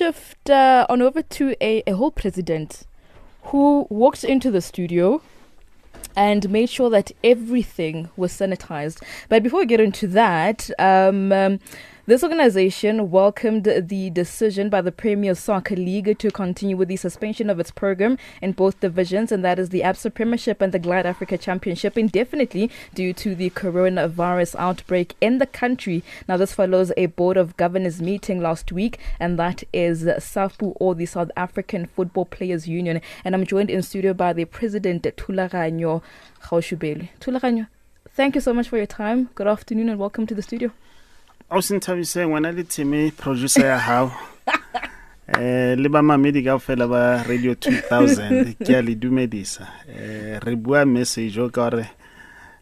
shift uh, on over to a, a whole president who walked into the studio and made sure that everything was sanitized. But before we get into that, um, um, this organization welcomed the decision by the Premier Soccer League to continue with the suspension of its program in both divisions, and that is the ABSA Premiership and the GladAfrica Championship, indefinitely due to the coronavirus outbreak in the country. Now, this follows a Board of Governors meeting last week, and that is SAFPU or the South African Football Players Union. And I'm joined in studio by the President Thulaganyo Gaoshobelwe. Thulaganyo, thank you so much for your time. Good afternoon and welcome to the studio. Ausinithabise ngwana le team producer ya hao eh le ba mamedi kaofela ba radio 2000 ke a le dumedisa. Eh re bua message o ka re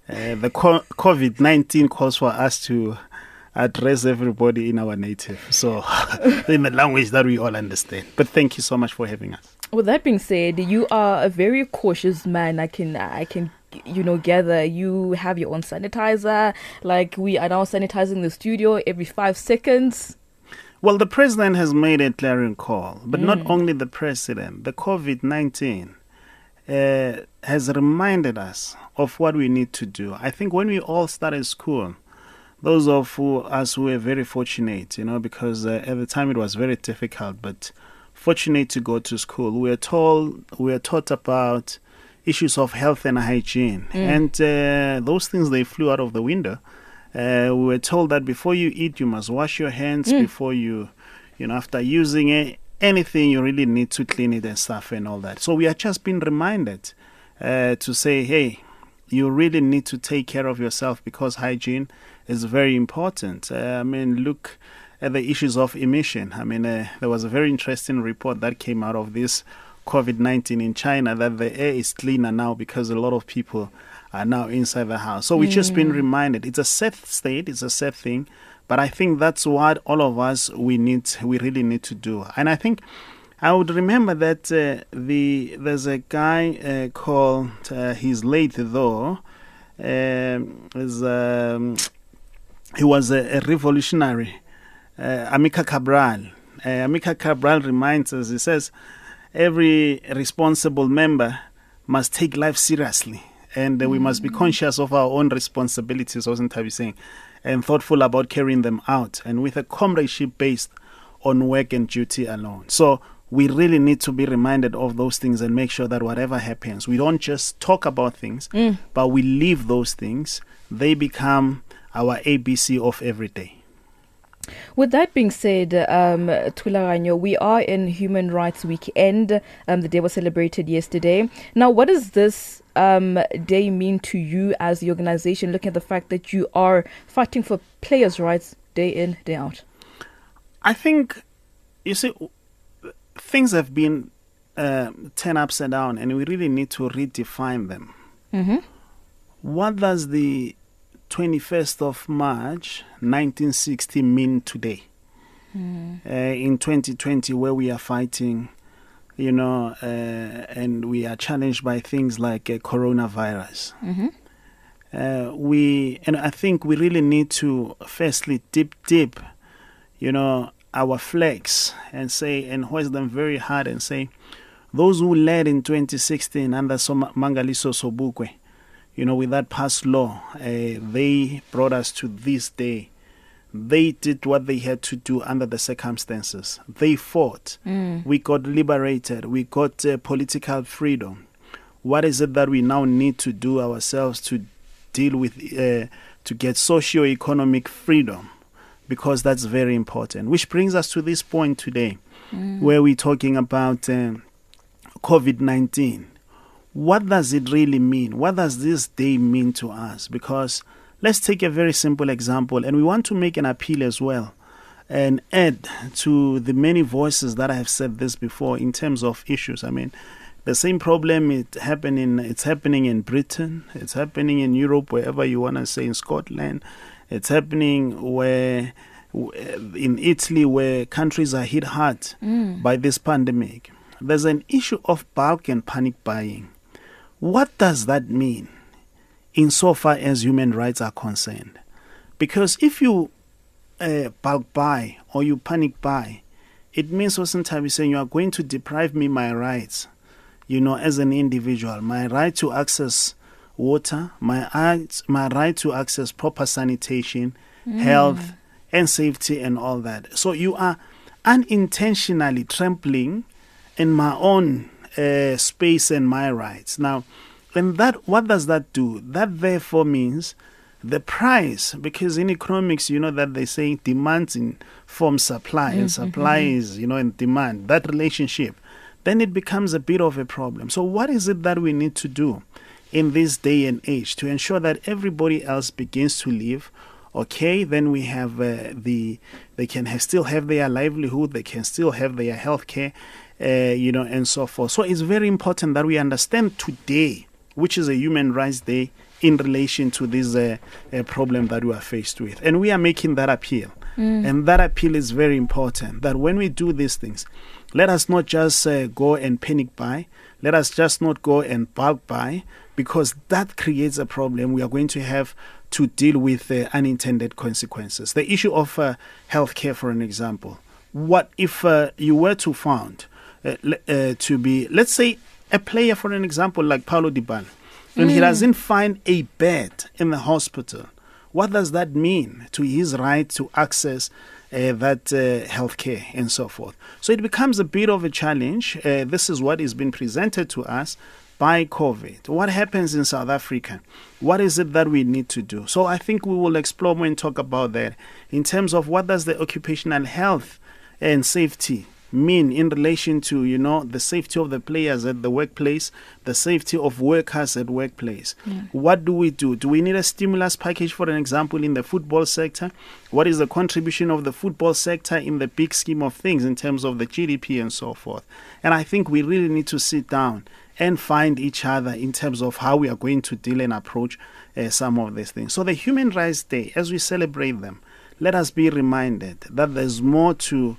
eh, the covid-19 calls for us to address everybody in our native. So in the language that we all understand. But thank you so much for having us. With that being said, you are a very cautious man. I can I can you know gather you have your own sanitizer. Like we are now sanitizing the studio every five seconds. Well, the president has made a clarion call, but not only the president, the COVID 19 uh, has reminded us of what we need to do. I think when we all started school, those of who, us who were very fortunate, you know, because uh, at the time it was very difficult, but fortunate to go to school, we were told, we were taught about issues of health and hygiene, and uh, those things they flew out of the window. Uh, we were told that before you eat, you must wash your hands before you, you know, after using it, anything you really need to clean it and stuff and all that. So we are just being reminded uh, to say, hey, you really need to take care of yourself because hygiene is very important. Uh, I mean, look at the issues of emission. I mean, uh, there was a very interesting report that came out of this COVID 19 in China that the air is cleaner now because a lot of people are now inside the house. So we've just been reminded it's a sad state, it's a sad thing, but I think that's what all of us we need, we really need to do. And I think I would remember that uh, the there's a guy uh, called uh, he's late though. Um, is um, he was a, a revolutionary, uh, Amilcar Cabral. Uh, Amilcar Cabral reminds us. He says every responsible member must take life seriously, and uh, we must be conscious of our own responsibilities. Wasn't Tabi saying, and thoughtful about carrying them out, and with a comradeship based on work and duty alone. So we really need to be reminded of those things and make sure that whatever happens, we don't just talk about things, but we live those things. They become our ABC of every day. With that being said, um, we are in Human Rights Weekend. Um, the day was celebrated yesterday. Now, what does this um, day mean to you as the organization, looking at the fact that you are fighting for players' rights day in, day out? I think, you see, things have been uh, turned upside down, and we really need to redefine them. Mm-hmm. What does the 21st of March 1960 mean today? Uh, in 2020, where we are fighting, you know, uh, and we are challenged by things like uh, coronavirus. Mm-hmm. Uh, we and I think we really need to firstly dip deep, you know, our flags and say and hoist them very hard and say, those who led in 2016 under Soma- Mangaliso Sobukwe, you know, with that past law, uh, they brought us to this day. They did what they had to do under the circumstances. They fought. We got liberated. We got uh, political freedom. What is it that we now need to do ourselves to deal with, uh, to get socio-economic freedom? Because that's very important. Which brings us to this point today, where we're talking about um, COVID 19 what does it really mean? What does this day mean to us? Because let's take a very simple example, and we want to make an appeal as well and add to the many voices that I have said this before in terms of issues. I mean, the same problem it happening it's happening in Britain, it's happening in Europe, wherever you want to say in Scotland, it's happening where in Italy where countries are hit hard mm. by this pandemic. There's an issue of bulk and panic buying. What does that mean insofar as human rights are concerned? Because if you uh, bulk buy or you panic buy, it means Osintabi saying you are going to deprive me my rights, you know, as an individual, my right to access water, my right, my right to access proper sanitation, mm. health, and safety, and all that. So you are unintentionally trampling in my own uh, space and my rights. Now, and that what does that do? That therefore means the price, because in economics, you know that they say demand in form supply, mm-hmm. and supply mm-hmm. is you know in demand. That relationship, then it becomes a bit of a problem. So, what is it that we need to do in this day and age to ensure that everybody else begins to live? Okay, then we have uh, the they can have, still have their livelihood, they can still have their health care, you know, and so forth. So it's very important that we understand today, which is a Human Rights Day, in relation to this uh, uh, problem that we are faced with. And we are making that appeal. Mm. And that appeal is very important that when we do these things, let us not just uh, go and panic buy, let us just not go and bulk buy, because that creates a problem. We are going to have to deal with uh, unintended consequences. The issue of uh, healthcare, for an example. What if uh, you were to found uh, uh, to be, let's say, a player, for an example, like Paulo Dybala, and mm. he doesn't find a bed in the hospital? What does that mean to his right to access uh, that uh, healthcare and so forth? So it becomes a bit of a challenge. Uh, this is what is being presented to us by COVID. What happens in South Africa? What is it that we need to do? So I think we will explore more and talk about that in terms of what does the occupational health and safety mean in relation to you know the safety of the players at the workplace the safety of workers at workplace. Yeah. what do we do? Do we need a stimulus package for an example in the football sector? What is the contribution of the football sector in the big scheme of things in terms of the gdp and so forth? And i think we really need to sit down and find each other in terms of how we are going to deal and approach uh, some of these things. So the human rights day as we celebrate them let us be reminded that there's more to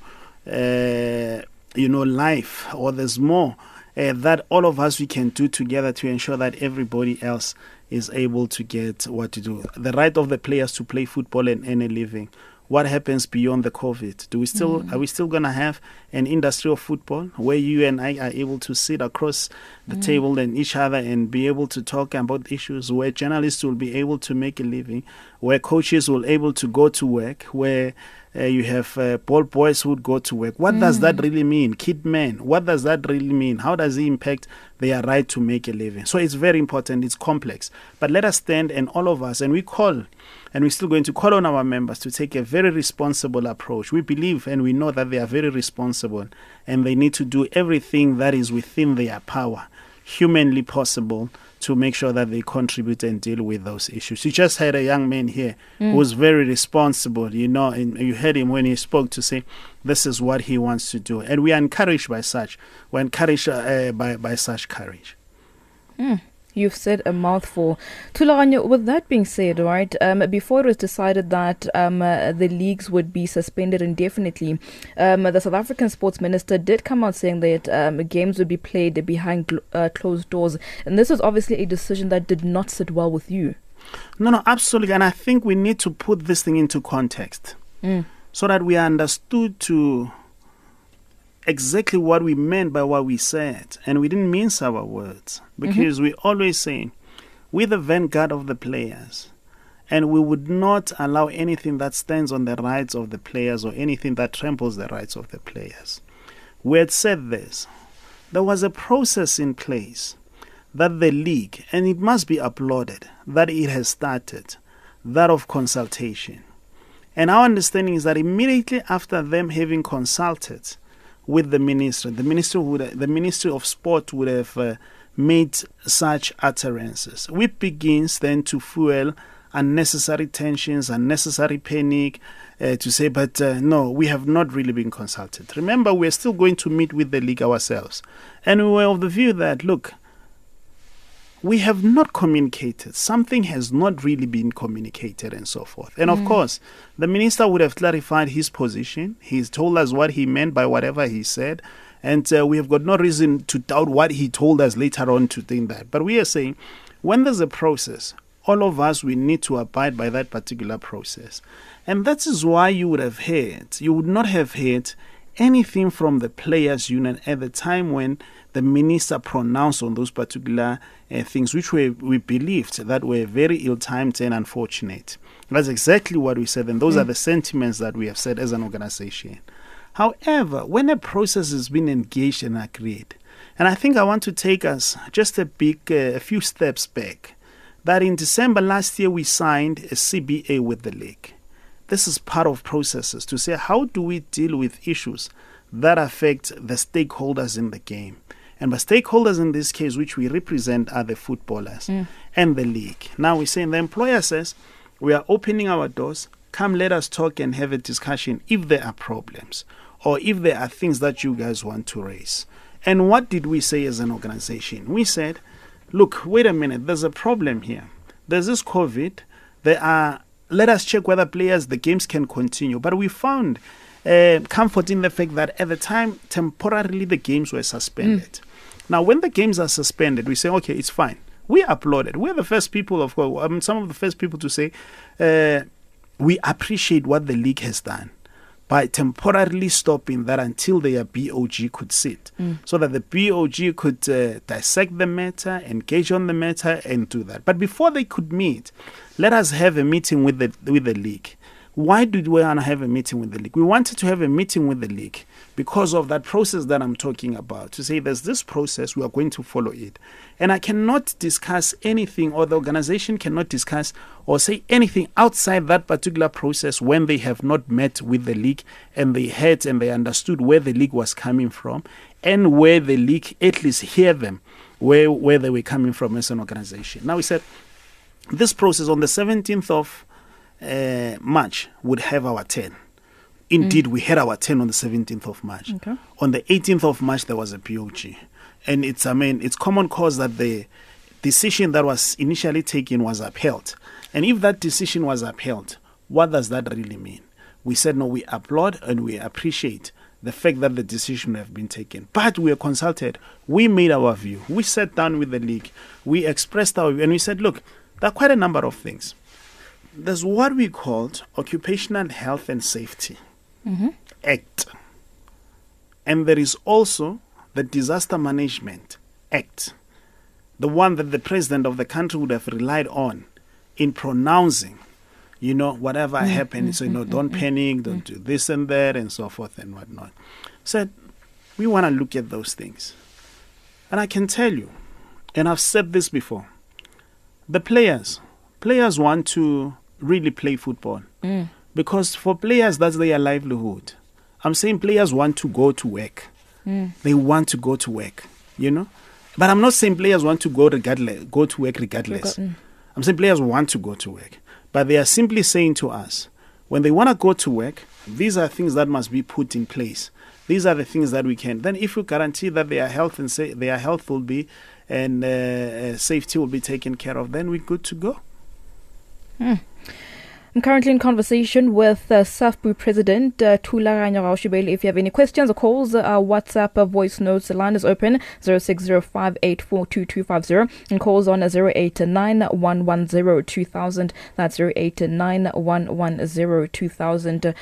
you know, life, or there's more uh, that all of us we can do together to ensure that everybody else is able to get what to do. The right of the players to play football and earn a living. What happens beyond the COVID? Do we still mm. are we still gonna have an industry of football where you and I are able to sit across the mm. table and each other and be able to talk about issues? Where journalists will be able to make a living, where coaches will able to go to work, where uh, you have uh, ball boys who would go to work. What mm. does that mm. really mean? Kid men, what does that really mean? How does it impact their right to make a living? So it's very important, it's complex. But let us stand and all of us, and we call, and we're still going to call on our members to take a very responsible approach. We believe and we know that they are very responsible and they need to do everything that is within their power, humanly possible to make sure that they contribute and deal with those issues. You just had a young man here mm. who was very responsible, you know, and you heard him when he spoke to say this is what he wants to do. And we are encouraged by such. We're encouraged uh, by, by such courage. Mm. You've said a mouthful. Thulaganyo, with that being said, right, um, before it was decided that um, uh, the leagues would be suspended indefinitely, um, the South African sports minister did come out saying that um, games would be played behind uh, closed doors. And this was obviously a decision that did not sit well with you. No, no, absolutely. And I think we need to put this thing into context mm. so that we are understood to exactly what we meant by what we said, and we didn't mince our words because mm-hmm. we always say we're the vanguard of the players, and we would not allow anything that stands on the rights of the players or anything that tramples the rights of the players. We had said this. There was a process in place that the league, and it must be applauded, that it has started, that of consultation. And our understanding is that immediately after them having consulted, with the ministry. The ministry would, the Ministry of Sport would have uh, made such utterances, which begins then to fuel unnecessary tensions, unnecessary panic. Uh, to say, but uh, no, we have not really been consulted. Remember, we're still going to meet with the league ourselves. And we were of the view that, look, we have not communicated. Something has not really been communicated, and so forth. And mm. of course, the minister would have clarified his position. He's told us what he meant by whatever he said. And uh, we have got no reason to doubt what he told us later on to think that. But we are saying when there's a process, all of us, we need to abide by that particular process. And that is why you would have heard, you would not have heard anything from the players' union at the time when the minister pronounced on those particular uh, things, which we, we believed that were very ill-timed and unfortunate. That's exactly what we said, and those mm. are the sentiments that we have said as an organization. However, when a process has been engaged and agreed, and I think I want to take us just a big, uh, a few steps back, that in December last year we signed a CBA with the league. This is part of processes to say how do we deal with issues that affect the stakeholders in the game. And by stakeholders in this case, which we represent, are the footballers mm. and the league. Now we're saying the employer says, we are opening our doors. Come, let us talk and have a discussion if there are problems or if there are things that you guys want to raise. And what did we say as an organization? We said, look, wait a minute, there's a problem here. There's this COVID. There are, let us check whether players, the games can continue. But we found uh, comfort in the fact that at the time, temporarily, the games were suspended. Mm. Now, when the games are suspended, we say, okay, it's fine. We applauded. We're the first people, of course, mean, some of the first people to say, uh, we appreciate what the league has done by temporarily stopping that until their BOG could sit, mm. so that the BOG could uh, dissect the matter, engage on the matter, and do that. But before they could meet, let us have a meeting with the with the league. Why did we want to have a meeting with the league? We wanted to have a meeting with the league because of that process that I'm talking about. To say there's this process, we are going to follow it. And I cannot discuss anything, or the organization cannot discuss or say anything outside that particular process when they have not met with the league and they heard and they understood where the league was coming from and where the league at least hear them where, where they were coming from as an organization. Now, we said this process on the 17th of uh, March would have our 10. Indeed, mm. we had our 10 on the 17th of March. Okay. On the 18th of March, there was a BOG. And it's, I mean, it's common cause that the decision that was initially taken was upheld. And if that decision was upheld, what does that really mean? We said, no, we applaud and we appreciate the fact that the decision have been taken. But we were consulted. We made our view. We sat down with the league. We expressed our view. And we said, look, there are quite a number of things. There's what we called Occupational Health and Safety mm-hmm. Act. And there is also the Disaster Management Act, the one that the president of the country would have relied on in pronouncing, you know, whatever mm-hmm. happened. So, you know, don't mm-hmm. panic, don't do this and that, and so forth and whatnot. Said, we want to look at those things. And I can tell you, and I've said this before, the players, players want to really play football. Mm. Because for players, that's their livelihood. I'm saying players want to go to work. Mm. They want to go to work, you know? But I'm not saying players want to go regardless, go to work regardless. Mm. I'm saying players want to go to work. But they are simply saying to us, when they want to go to work, these are things that must be put in place. These are the things that we can. Then, if we guarantee that their health and say their health will be and uh, uh, safety will be taken care of, then we're good to go. Mm. I'm currently in conversation with uh, SAFPU President uh, Thulaganyo Gaoshobelwe. If you have any questions or calls, uh, WhatsApp uh, voice notes, the line is open 0605842250 and calls on 0891102000. That's 0891102000.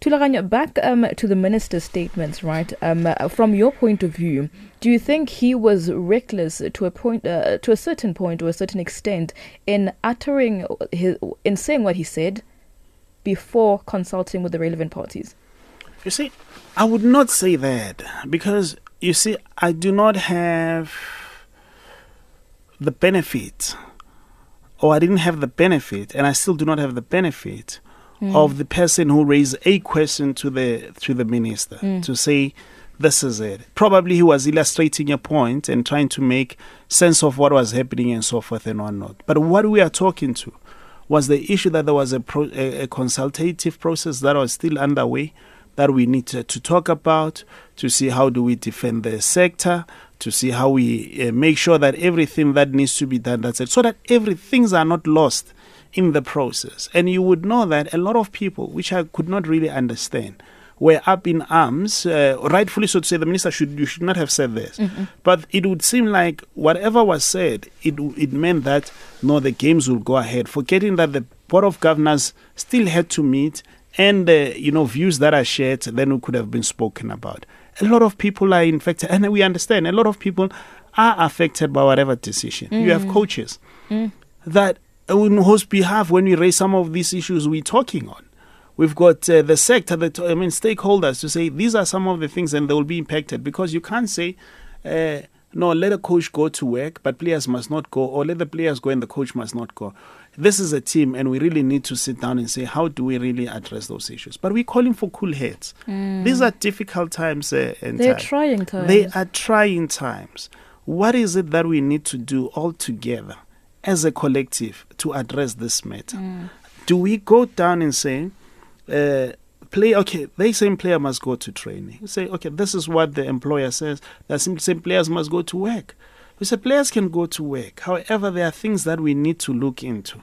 Thulaganyo, back um, to the minister's statements, right? Um, from your point of view, do you think he was reckless to a point, uh, to a certain point, or a certain extent, in uttering his, in saying what he said before consulting with the relevant parties? You see, I would not say that because you see, I do not have the benefit, or I didn't have the benefit, and I still do not have the benefit mm. of the person who raised a question to the to the minister mm. to say this is it. Probably he was illustrating a point and trying to make sense of what was happening and so forth and whatnot. But what we are talking to was the issue that there was a, pro, a, a consultative process that was still underway that we need to, to, talk about to see how do we defend the sector to see how we uh, make sure that everything that needs to be done that's it so that every things are not lost in the process. And you would know that a lot of people, which I could not really understand, were up in arms, uh, rightfully so to say. The minister should you should not have said this, mm-hmm. but it would seem like whatever was said, it it meant that no, the games will go ahead, forgetting that the board of governors still had to meet and uh, you know views that are shared then could have been spoken about a lot of people are infected and we understand a lot of people are affected by whatever decision mm. you have coaches mm. that on whose behalf when we raise some of these issues we're talking on we've got uh, the sector that i mean stakeholders to say these are some of the things and they will be impacted because you can't say uh, no, let a coach go to work, but players must not go, or let the players go and the coach must not go. This is a team, and we really need to sit down and say, how do we really address those issues? But we're calling for cool heads. Mm. These are difficult times. Uh, They're time. trying times. They are trying times. What is it that we need to do all together as a collective to address this matter? Mm. Do we go down and say, uh, play okay they same player must go to training you say okay this is what the employer says that same players must go to work we say players can go to work however there are things that we need to look into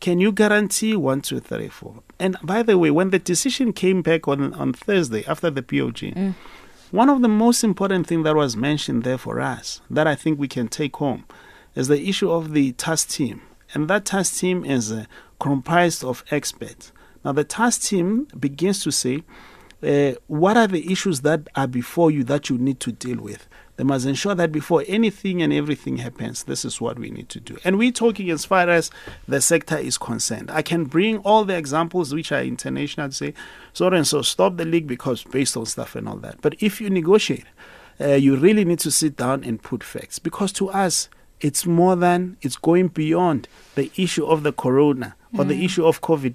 can you guarantee one two three four and by the way when the decision came back on on thursday after the BOG mm. one of the most important thing that was mentioned there for us that i think we can take home is the issue of the task team and that task team is uh, comprised of experts now, the task team begins to say, uh, what are the issues that are before you that you need to deal with? They must ensure that before anything and everything happens, this is what we need to do. And we're talking as far as the sector is concerned. I can bring all the examples which are international say, so and so, stop the league because based on stuff and all that. But if you negotiate, uh, you really need to sit down and put facts because to us, it's more than, it's going beyond the issue of the corona or mm. the issue of COVID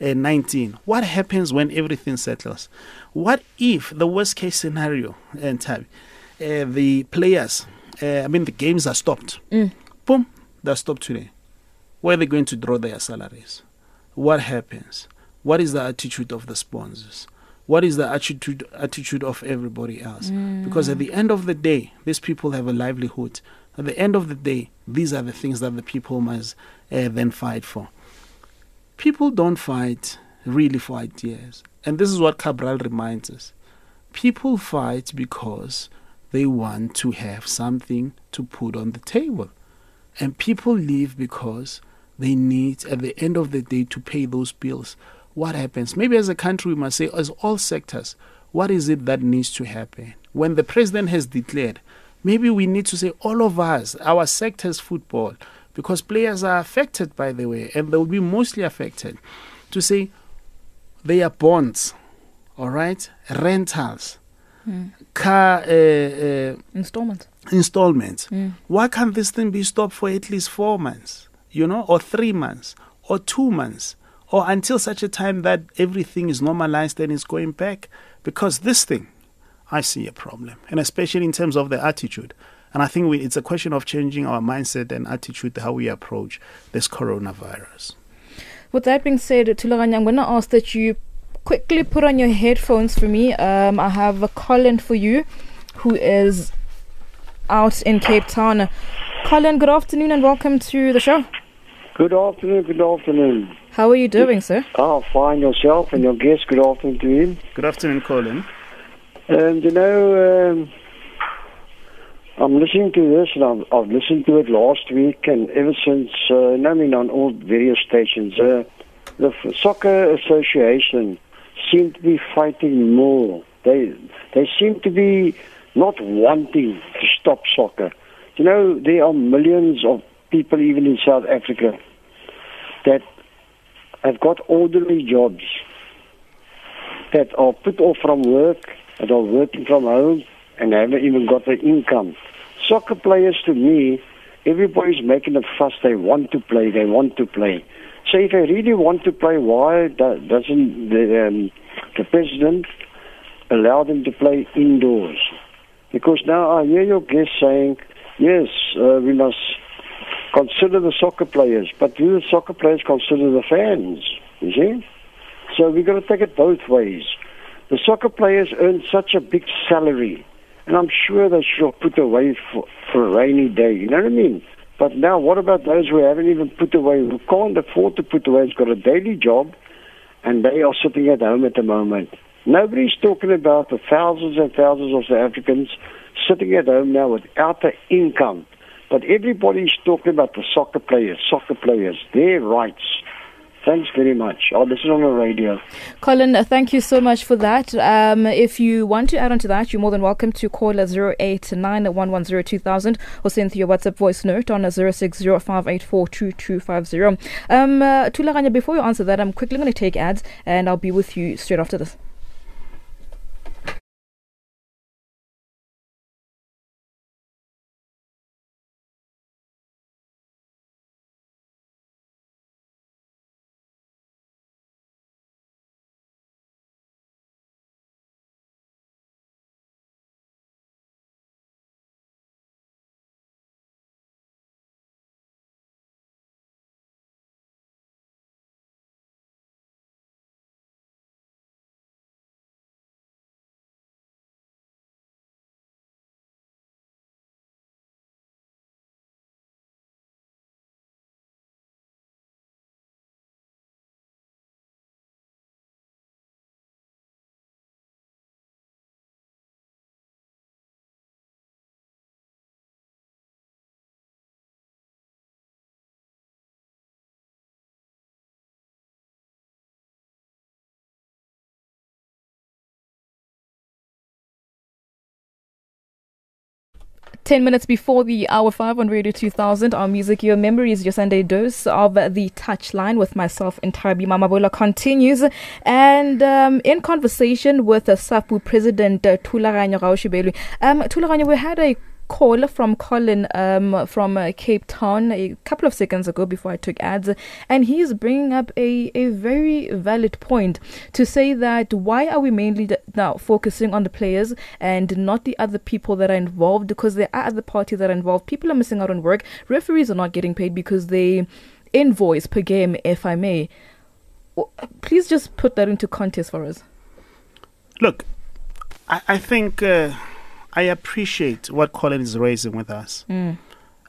uh, 19. What happens when everything settles? What if the worst case scenario, and uh, the players, uh, I mean, the games are stopped? Mm. Boom, they're stopped today. Where are they going to draw their salaries? What happens? What is the attitude of the sponsors? What is the attitude attitude of everybody else? Mm. Because at the end of the day, these people have a livelihood. At the end of the day, these are the things that the people must uh, then fight for people don't fight really for ideas. And this is what Cabral reminds us. People fight because they want to have something to put on the table. And people leave because they need, at the end of the day, to pay those bills. What happens? Maybe as a country, we must say, as all sectors, what is it that needs to happen? When the president has declared, maybe we need to say, all of us, our sectors, football, because players are affected, by the way, and they will be mostly affected. To say they are bonds, all right, rentals, mm. car uh, uh, installments. Installments. Mm. Why can't this thing be stopped for at least four months, you know, or three months, or two months, or until such a time that everything is normalized and is going back? Because this thing, I see a problem, and especially in terms of the attitude. And I think we, it's a question of changing our mindset and attitude how we approach this coronavirus. With that being said, Thulaganyo, I'm going to ask that you quickly put on your headphones for me. Um, I have a Colin for you who is out in Cape Town. Colin, good afternoon and welcome to the show. Good afternoon, good afternoon. How are you doing, sir? Oh, fine. Yourself and your guest, good afternoon to him. Good afternoon, Colin. And you know, um, I'm listening to this, and I've, I've, listened to it last week, and ever since, uh, I mean, on all various stations, uh, the Soccer Association seem to be fighting more. They they seem to be not wanting to stop soccer. You know, there are millions of people, even in South Africa, that have got ordinary jobs that are put off from work, that are working from home, and haven't even got the income. Soccer players, to me, everybody's making a fuss. They want to play. They want to play. So if they really want to play, why doesn't the, um, the president allow them to play indoors? Because now I hear your guest saying, yes, uh, we must consider the soccer players, but do the soccer players consider the fans? You see? So we've got to take it both ways. The soccer players earn such a big salary and I'm sure they should have put away for, for a rainy day. You know what I mean? But now, what about those who haven't even put away, who can't afford to put away, who's got a daily job, and they are sitting at home at the moment? Nobody's talking about the thousands and thousands of South Africans sitting at home now without an income. But everybody's talking about the soccer players, soccer players, their rights. Thanks very much. I'll listen on the radio. Colin, thank you so much for that. Um, if you want to add on to that, you're more than welcome to call at 089 or send through your WhatsApp voice note on 0605842250. Um, uh, before you answer that, I'm quickly going to take ads and I'll be with you straight after this. 10 minutes before the hour 5 on Radio 2000, our music, your memories, your Sunday dose of the touchline with myself and Thabi Mamabolo continues. And um, in conversation with the SAFPU president, uh, Thulaganyo Gaoshobelwe, um, Thulaganyo, we had a call from Colin um, from uh, Cape Town a couple of seconds ago before I took ads, and he's bringing up a, a very valid point to say that why are we mainly now focusing on the players and not the other people that are involved? Because there are other parties that are involved. People are missing out on work. Referees are not getting paid because they invoice per game, if I may. Please just put that into context for us. Look, I, I think. Uh I appreciate what Colin is raising with us. Mm.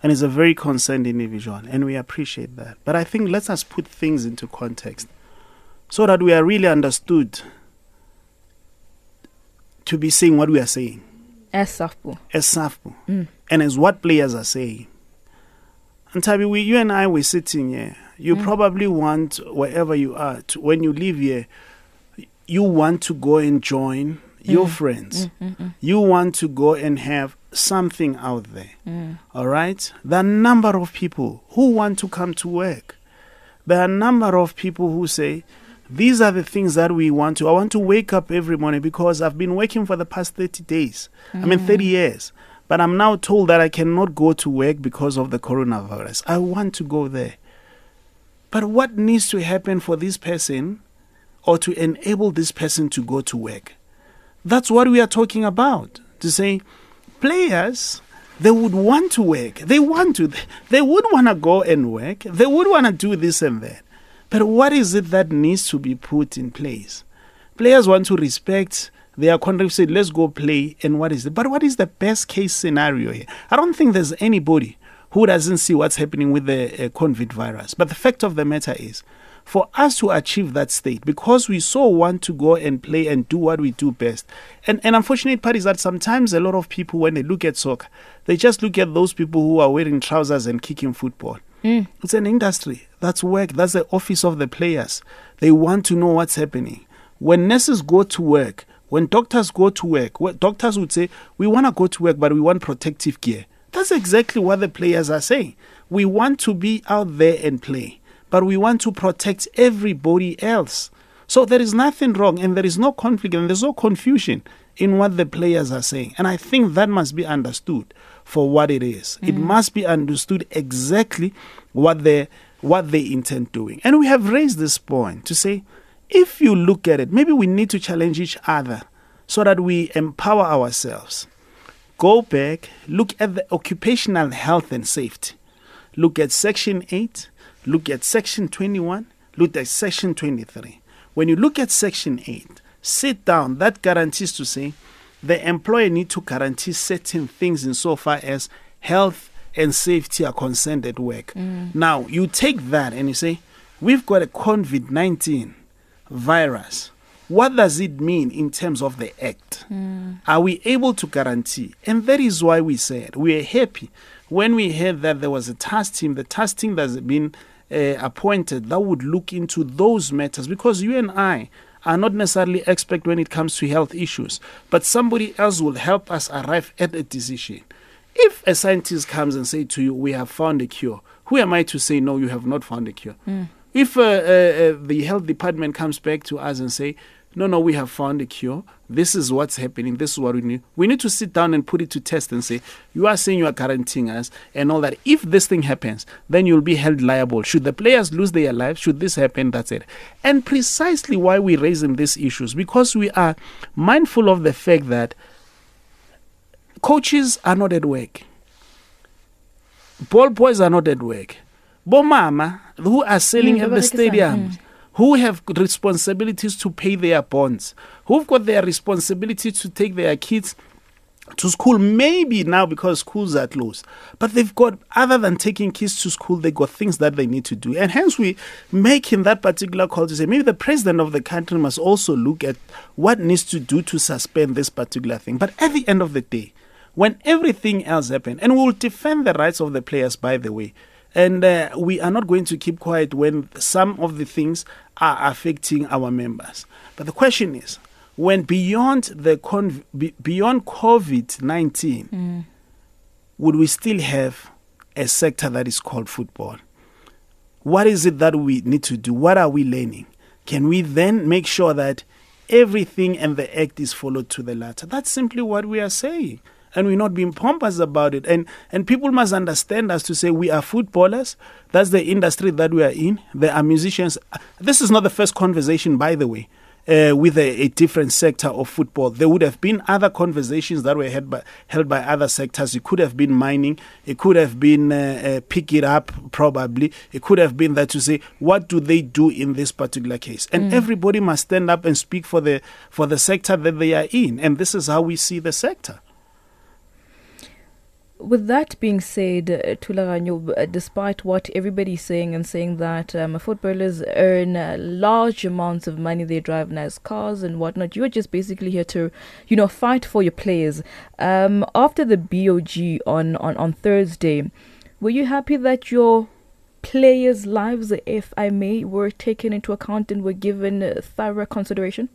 And he's a very concerned individual, and we appreciate that. But I think let us put things into context so that we are really understood to be saying what we are saying. As SAFPU. As. Mm. And as what players are saying. And Tabi, we, you and I were sitting here. You mm. probably want, wherever you are, to, when you live here, you want to go and join your mm. friends. Mm, mm, you want to go and have something out there. All right? There are a number of people who want to come to work. There are a number of people who say, these are the things that we want to. I want to wake up every morning because I've been working for the past 30 days. I mean, 30 mm. years. But I'm now told that I cannot go to work because of the coronavirus. I want to go there. But what needs to happen for this person or to enable this person to go to work? That's what we are talking about. To say, players, they would want to work. They want to. They would want to go and work. They would want to do this and that. But what is it that needs to be put in place? Players want to respect their contract. Say, let's go play. And what is it? But what is the best case scenario here? I don't think there's anybody who doesn't see what's happening with the uh, COVID virus. But the fact of the matter is, for us to achieve that state because we so want to go and play and do what we do best. And an unfortunate part is that sometimes a lot of people when they look at soccer, they just look at those people who are wearing trousers and kicking football. Mm. It's an industry. That's work. That's the office of the players. They want to know what's happening. When nurses go to work, when doctors go to work, doctors would say, We want to go to work, but we want protective gear. That's exactly what the players are saying. We want to be out there and play but we want to protect everybody else. So there is nothing wrong and there is no conflict and there's no confusion in what the players are saying. And I think that must be understood for what it is. Mm. It must be understood exactly what they what they intend doing. And we have raised this point to say if you look at it, maybe we need to challenge each other so that we empower ourselves. Go back, look at the occupational health and safety. Look at section 8, Look at section 21, look at section 23. When you look at section 8, sit down, that guarantees to say the employer need to guarantee certain things insofar as health and safety are concerned at work. Mm. Now, you take that and you say, we've got a COVID 19 virus. What does it mean in terms of the act? Mm. Are we able to guarantee? And that is why we said we are happy when we heard that there was a task team. The task team that's been uh, appointed that would look into those matters because you and I are not necessarily expert when it comes to health issues, but somebody else will help us arrive at a decision. If a scientist comes and say to you, "We have found a cure," who am I to say no? You have not found a cure. Mm. If uh, uh, uh, the health department comes back to us and say, no, no, we have found a cure. This is what's happening. This is what we need. We need to sit down and put it to test and say, you are saying you are guaranteeing us and all that. If this thing happens, then you'll be held liable. Should the players lose their lives, should this happen, that's it. And precisely why we're raising these issues, because we are mindful of the fact that coaches are not at work. Ball boys are not at work. Bomama, who are selling at the stadiums. Who have responsibilities to pay their bonds, who've got their responsibility to take their kids to school maybe now because schools are closed but they've got other than taking kids to school they've got things that they need to do. And hence we making that particular call to say maybe the president of the country must also look at what needs to do to suspend this particular thing. But at the end of the day when everything else happened, and we'll defend the rights of the players by the way and uh, we are not going to keep quiet when some of the things are affecting our members. But the question is, when beyond the con- beyond COVID nineteen, mm. would we still have a sector that is called football? What is it that we need to do? What are we learning? Can we then make sure that everything and the act is followed to the letter? That's simply what we are saying and we're not being pompous about it. And and people must understand us to say we are footballers. That's the industry that we are in. There are musicians. This is not the first conversation, by the way. Uh, with a, a, different sector of football. There would have been other conversations that were held by, held by other sectors. It could have been mining. It could have been uh, uh, pick it up, probably. It could have been that to say, what do they do in this particular case? And mm. everybody must stand up and speak for the for the sector that they are in. And this is how we see the sector. With that being said, uh, Thulaganyo, uh, despite what everybody's saying and saying that um, footballers earn uh, large amounts of money, they drive nice cars and whatnot, you're just basically here to, you know, fight for your players. Um, after the BOG on, on, on Thursday, were you happy that your players' lives, if I may, were taken into account and were given thorough consideration?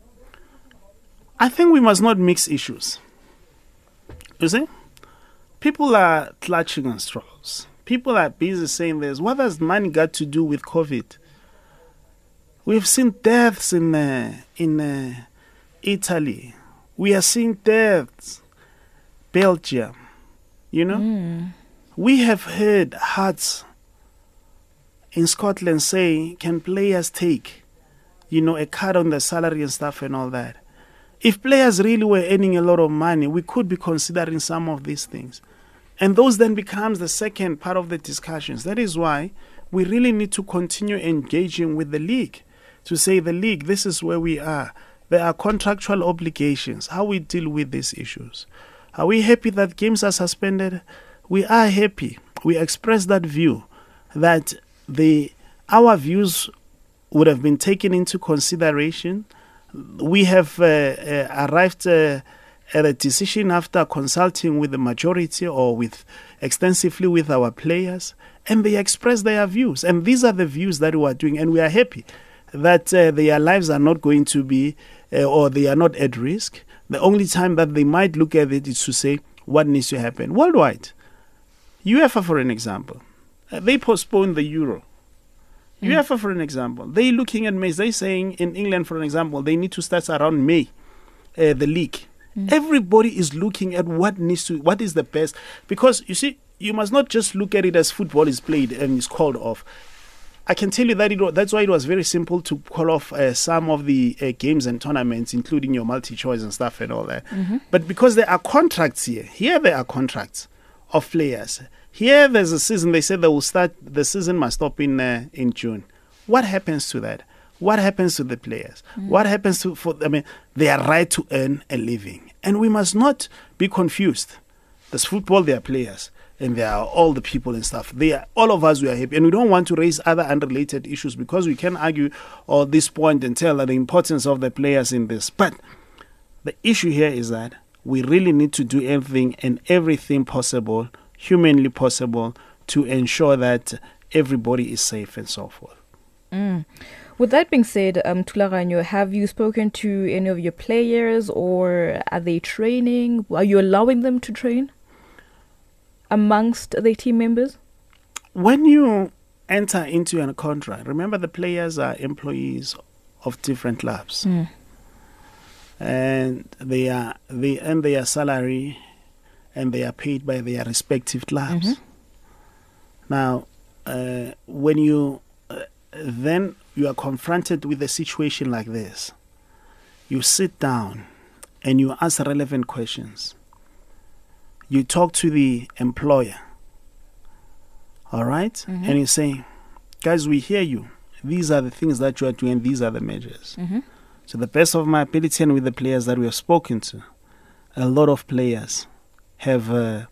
I think we must not mix issues. You see? People are clutching on straws. People are busy saying this. What has money got to do with COVID? We've seen deaths in uh, in uh, Italy. We are seeing deaths, Belgium. You know, mm. we have heard hearts in Scotland say, "Can players take, you know, a cut on the salary and stuff and all that?" If players really were earning a lot of money, we could be considering some of these things. And those then becomes the second part of the discussions. That is why we really need to continue engaging with the league to say the league, this is where we are. There are contractual obligations. How we deal with these issues. Are we happy that games are suspended? We are happy. We express that view that the our views would have been taken into consideration. We have uh, uh, arrived uh, at a decision after consulting with the majority or with extensively with our players, and they express their views. And these are the views that we are doing, and we are happy that uh, their lives are not going to be uh, or they are not at risk. The only time that they might look at it is to say what needs to happen worldwide. UEFA, for an example, uh, they postponed the Euro. Mm. UEFA, for an example, they looking at May. They saying in England, for an example, they need to start around May, uh, the league Mm. Everybody is looking at what needs to, what is the best. Because you see, you must not just look at it as football is played and is called off. I can tell you that it, that's why it was very simple to call off uh, some of the uh, games and tournaments, including your multi choice and stuff and all that. Mm-hmm. But because there are contracts here, here there are contracts of players. Here there's a season. They said they will start. The season must stop in uh, in June. What happens to that? What happens to the players? Mm. What happens to for I mean their right to earn a living? And we must not be confused. There's football, there are players, and there are all the people and stuff. They are all of us we are happy. And we don't want to raise other unrelated issues because we can argue on this point and tell the importance of the players in this. But the issue here is that we really need to do everything and everything possible, humanly possible, to ensure that everybody is safe and so forth. Mm. With that being said, um, Thulaganyo, have you spoken to any of your players or are they training? Are you allowing them to train amongst the team members? When you enter into a contract, remember the players are employees of different clubs. Mm. And they are they earn their salary and they are paid by their respective clubs. Mhm. Now, uh, when you uh, then you are confronted with a situation like this, you sit down and you ask relevant questions. You talk to the employer, all right? Mhm. and you say, guys, we hear you. These are the things that you are doing. These are the measures. Mhm. To the best of my ability and with the players that we have spoken to, a lot of players have uh,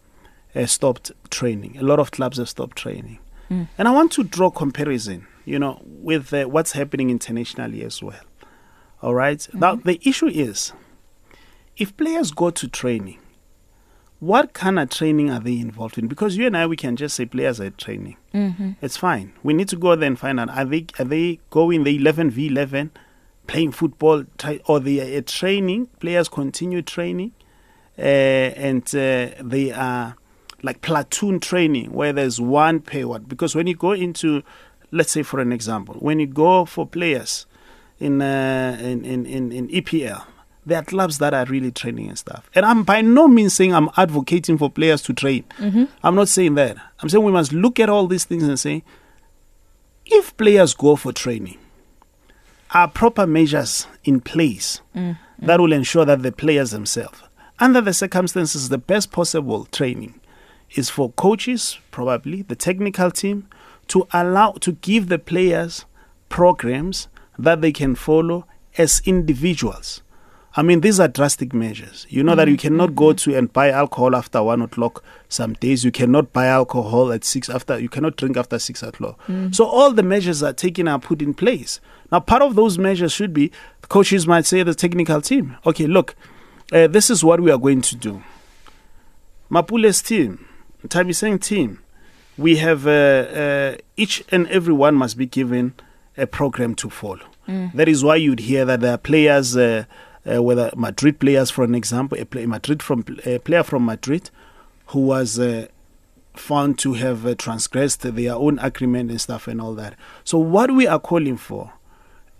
uh, stopped training. A lot of clubs have stopped training. Mm. And I want to draw comparison, you know, with uh, what's happening internationally as well. All right? Now, the issue is if players go to training, what kind of training are they involved in? Because you and I, we can just say players are training. Mm-hmm. It's fine. We need to go there and find out are they are they going the eleven v eleven, playing football, try, or they are uh, training? Players continue training, and uh, they are like platoon training where there's one payward. Because when you go into, let's say for an example, when you go for players in uh, in, in in in EPL. There are clubs that are really training and stuff. And I'm by no means saying I'm advocating for players to train. Mm-hmm. I'm not saying that. I'm saying we must look at all these things and say, if players go for training, are proper measures in place Mm. that will ensure that the players themselves, under the circumstances, the best possible training is for coaches, probably the technical team, to allow to give the players programs that they can follow as individuals. I mean, these are drastic measures. You know that you mm-hmm. cannot go to and buy alcohol after one o'clock. Some days you cannot buy alcohol at six after. You cannot drink after six o'clock. Mm. So all the measures are taken are put in place. Now, part of those measures should be coaches might say the technical team, okay, look, uh, this is what we are going to do. Mapule's team, Tabiseng team, we have uh, uh, each and every one must be given a program to follow. That is why you'd hear that there are players, uh, uh, whether Madrid players, for an example, a, play, Madrid from a player from Madrid who was uh, found to have uh, transgressed their own agreement and stuff and all that. So what we are calling for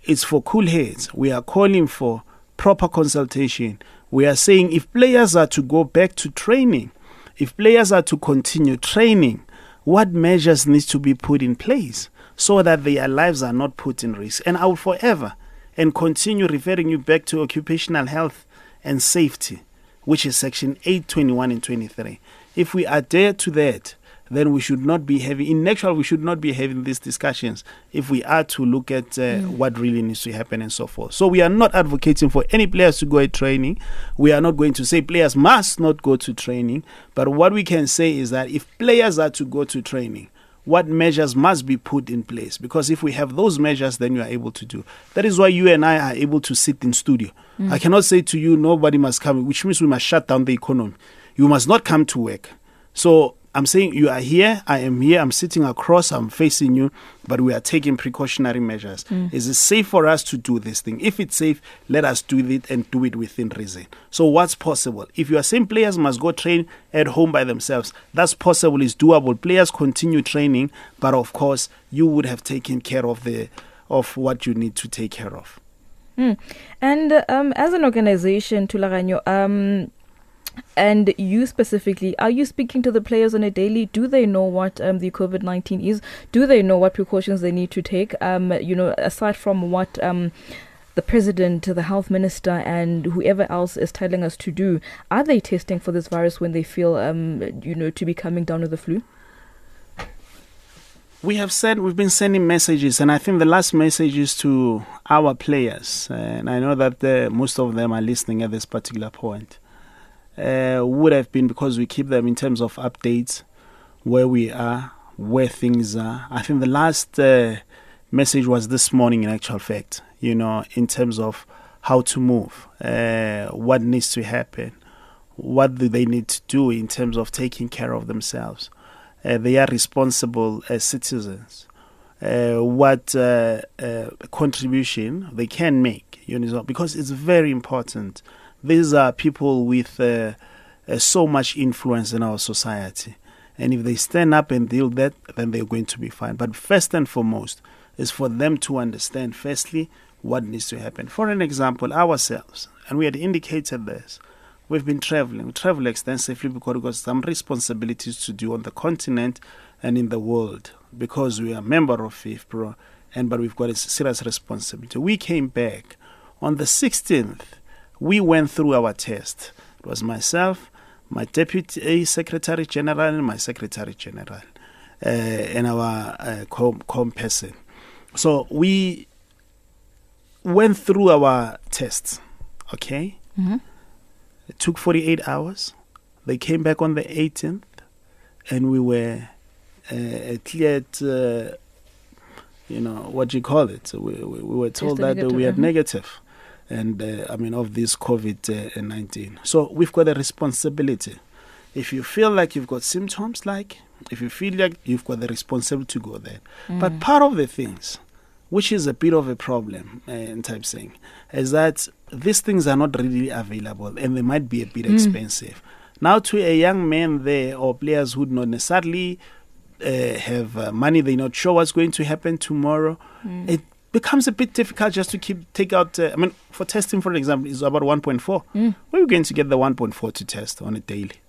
is for cool heads. We are calling for proper consultation. We are saying if players are to go back to training, if players are to continue training, what measures need to be put in place so that their lives are not put in risk. And I will forever and continue referring you back to occupational health and safety, which is section 821 and 23. If we adhere to that, then we should not be having, in actual, we should not be having these discussions if we are to look at uh, what really needs to happen and so forth. So we are not advocating for any players to go at training. We are not going to say players must not go to training. But what we can say is that if players are to go to training, what measures must be put in place? Because if we have those measures then you are able to do. That is why you and i are able to sit in studio. I cannot say to you nobody must come which means we must shut down the economy. You must not come to work. So i'm saying you are here i am here i'm sitting across i'm facing you but we are taking precautionary measures. Is it safe for us to do this thing? If it's safe let us do it and do it within reason. So what's possible? If you are saying players must go train at home by themselves that's possible is doable. Players continue training but of course you would have taken care of the of what you need to take care of. Mm. And um, as an organization, Thulaganyo, um, and you specifically, are you speaking to the players on a daily? Do they know what um, the COVID 19 is? Do they know what precautions they need to take? Um, you know, aside from what um, the president, the health minister, and whoever else is telling us to do, are they testing for this virus when they feel, um, you know, to be coming down with the flu? we have said we've been sending messages, and I think the last message is to our players, and I know that uh, most of them are listening at this particular point. Uh, would have been because we keep them in terms of updates, where we are, where things are. I think the last uh, message was this morning, in actual fact, you know, in terms of how to move, uh, what needs to happen, what do they need to do in terms of taking care of themselves uh, they are responsible as citizens, uh, what uh, uh, contribution they can make, you know, because it's very important. These are people with uh, uh, so much influence in our society. And if they stand up and deal that, then they're going to be fine. But first and foremost is for them to understand, firstly, what needs to happen. For an example, ourselves, and we had indicated this, we've been traveling. We travel extensively because we've got some responsibilities to do on the continent and in the world because we are a member of FIFPro, and but we've got a serious responsibility. We came back on the 16th. We went through our test. It was myself, my deputy secretary general, and my secretary general, uh, and our uh, com, com person. So we went through our tests. Okay. Mm-hmm. It took 48 hours. They came back on the 18th, and we were uh, cleared. Uh, you know what do you call it? We, we, we were told that we had mhm. negative, and uh, I mean of this COVID nineteen. So we've got a responsibility. If you feel like you've got symptoms, like if you feel like you've got the responsibility to go there, but part of the things, which is a bit of a problem uh, in type saying, is that these things are not readily available and they might be a bit expensive. Now, to a young man there or players who do not necessarily uh, have uh, money, they're not sure what's going to happen tomorrow. It becomes a bit difficult just to keep take out. Uh, I mean, for testing, for example, is about 1.4. Mm. Where are you going to get the 1.4 to test on a daily?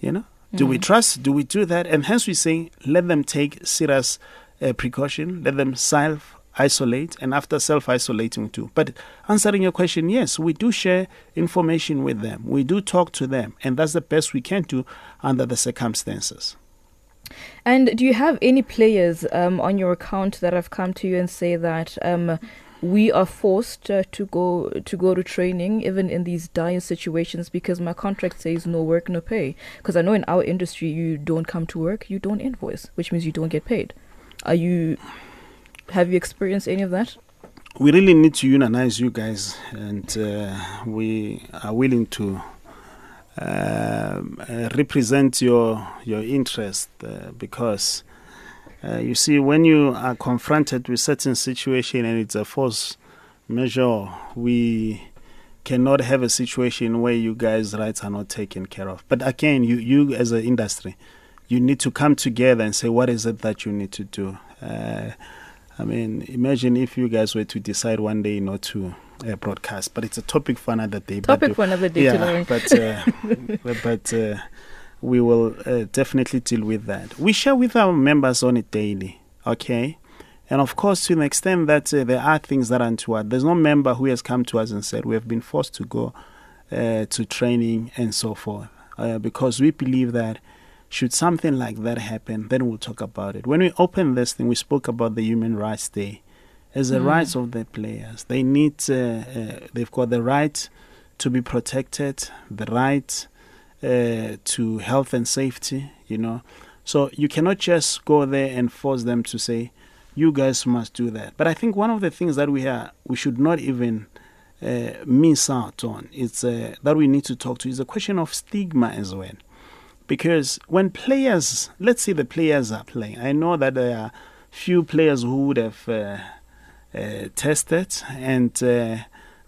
You know, do we trust? Do we do that? And hence we say let them take serious uh, precaution. Let them self isolate, and after self isolating too. But answering your question, yes, we do share information with them. We do talk to them, and that's the best we can do under the circumstances. And do you have any players um, on your account that have come to you and say that um, we are forced uh, to go to go to training even in these dire situations because my contract says no work, no pay? Because I know in our industry you don't come to work, you don't invoice, which means you don't get paid. Are you? Have you experienced any of that? we really need to unionize you guys, and uh, we are willing to um, uh, represent your your interest uh, because uh, you see when you are confronted with certain situation and it's a force measure, we cannot have a situation where you guys' rights are not taken care of. But again, you you as an industry, you need to come together and say what is it that you need to do. Uh, I mean, imagine if you guys were to decide one day not to uh, broadcast, but it's a topic for another day. but Topic for another day yeah, but uh, but- but uh, we will uh, definitely deal with that. We share with our members on it daily, okay? And of course, to the extent that uh, there are things that are untoward, there's no member who has come to us and said we have been forced to go uh, to training and so forth, uh, because we believe that should something like that happen, then we'll talk about it. When we opened this thing, we spoke about the Human Rights Day as the Mm. rights of the players. They need, uh, uh, they've got the right to be protected, the right uh, to health and safety, you know. So you cannot just go there and force them to say, you guys must do that. But I think one of the things that we are, we should not even uh, miss out on is uh, that we need to talk to is a question of stigma as well. Because when players, let's say the players are playing, I know that there are few players who would have uh, tested, and uh,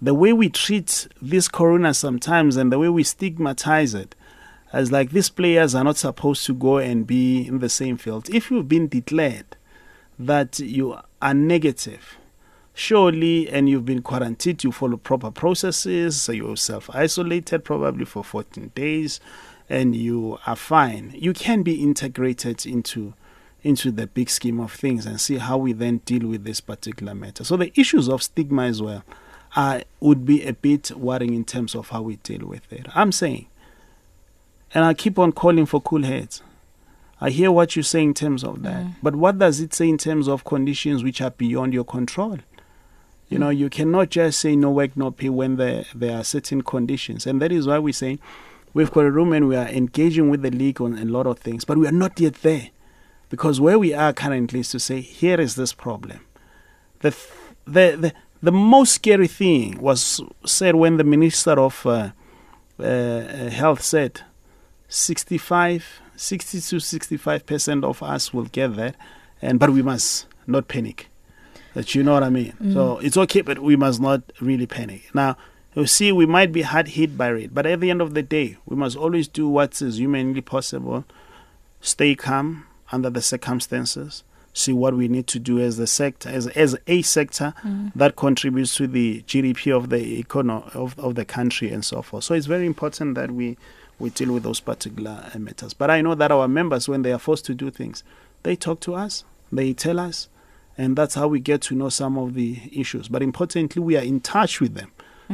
the way we treat this corona sometimes and the way we stigmatize it as like these players are not supposed to go and be in the same field. If you've been declared that you are negative, surely, and you've been quarantined, you follow proper processes, so you're self isolated probably for 14 days, and you are fine. You can be integrated into into the big scheme of things and see how we then deal with this particular matter. So the issues of stigma as well uh, would be a bit worrying in terms of how we deal with it. I'm saying, and I keep on calling for cool heads. I hear what you say in terms of that, but what does it say in terms of conditions which are beyond your control? You know, you cannot just say no work, no pay when there, there are certain conditions. And that is why we say we've got a room and we are engaging with the league on a lot of things, but we are not yet there. Because where we are currently is to say, here is this problem. The, th- the, the, the most scary thing was said when the Minister of uh, uh, Health said 65, 60 to 65 percent of us will get that, and but we must not panic. That you know what I mean. Mm. So it's okay, but we must not really panic. Now you see, we might be hard hit by it, but at the end of the day, we must always do what is humanly possible. Stay calm under the circumstances. See what we need to do as a sector, as as a sector Mm. that contributes to the GDP of the economy of, of the country and so forth. So it's very important that we we deal with those particular uh, matters. But I know that our members, when they are forced to do things, they talk to us, they tell us, and that's how we get to know some of the issues. But importantly, we are in touch with them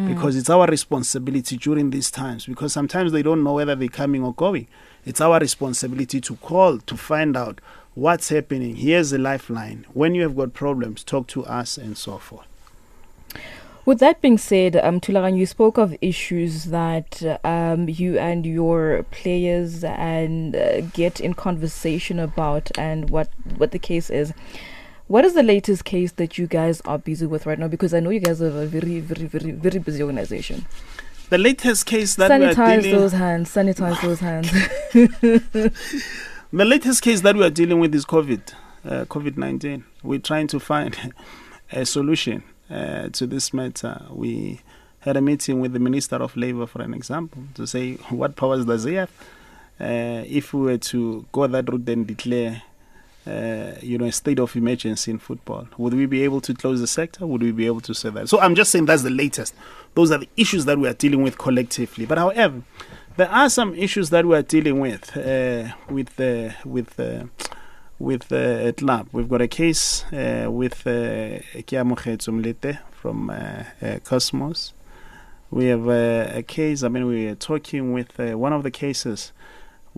because it's our responsibility during these times. Because sometimes they don't know whether they're coming or going. It's our responsibility to call to find out what's happening. Here's a lifeline. When you have got problems, talk to us and so forth. With that being said, um, you spoke of issues that um, you and your players and uh, get in conversation about, and what what the case is. What is the latest case that you guys are busy with right now? Because I know you guys are a very, very, very, very busy organization. The latest case that we are sanitize dealing those hands. Sanitize those hands. The latest case that we are dealing with is COVID, uh, COVID 19. We're trying to find a solution uh, to this matter. We had a meeting with the Minister of Labour, for an example, to say what powers does he have. Uh, if we were to go that route and declare, uh, you know, a state of emergency in football, would we be able to close the sector? Would we be able to say that? So I'm just saying that's the latest. Those are the issues that we are dealing with collectively. But however, there are some issues that we are dealing with uh, with uh, with uh, with uh, LAB. We've got a case uh, with uh, Kiamogetso from uh, uh, Cosmos. We have uh, a case. I mean, we are talking with uh, one of the cases